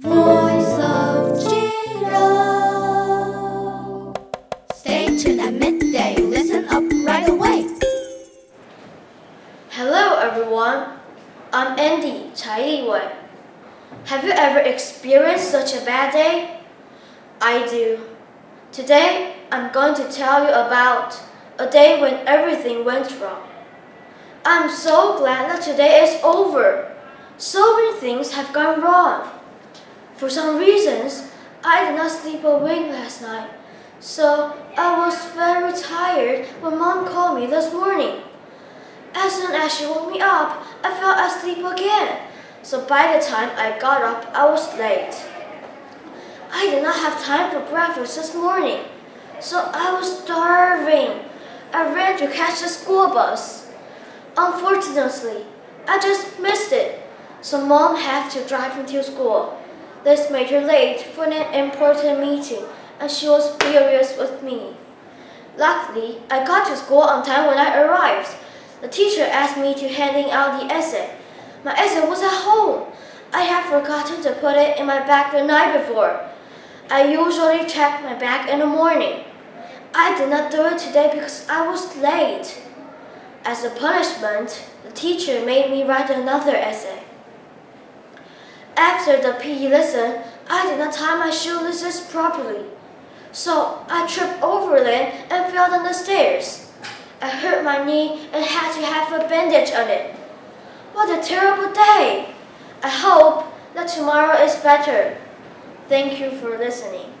Voice of Jiro. Stay tuned at midday. Listen up right away. Hello everyone, I'm Andy Chai Liwei. Have you ever experienced such a bad day? I do. Today, I'm going to tell you about a day when everything went wrong. I'm so glad that today is over. So many things have gone wrong. For some reasons, I did not sleep a wink last night, so I was very tired when mom called me this morning. As soon as she woke me up, I fell asleep again, so by the time I got up, I was late. I did not have time for breakfast this morning, so I was starving. I ran to catch the school bus. Unfortunately, I just missed it, so mom had to drive me to school. This made her late for an important meeting, and she was furious with me. Luckily, I got to school on time when I arrived. The teacher asked me to handing out the essay. My essay was at home. I had forgotten to put it in my bag the night before. I usually check my bag in the morning. I did not do it today because I was late. As a punishment, the teacher made me write another essay. After the PE lesson, I did not tie my shoelaces properly. So I tripped over them and fell down the stairs. I hurt my knee and had to have a bandage on it. What a terrible day! I hope that tomorrow is better. Thank you for listening.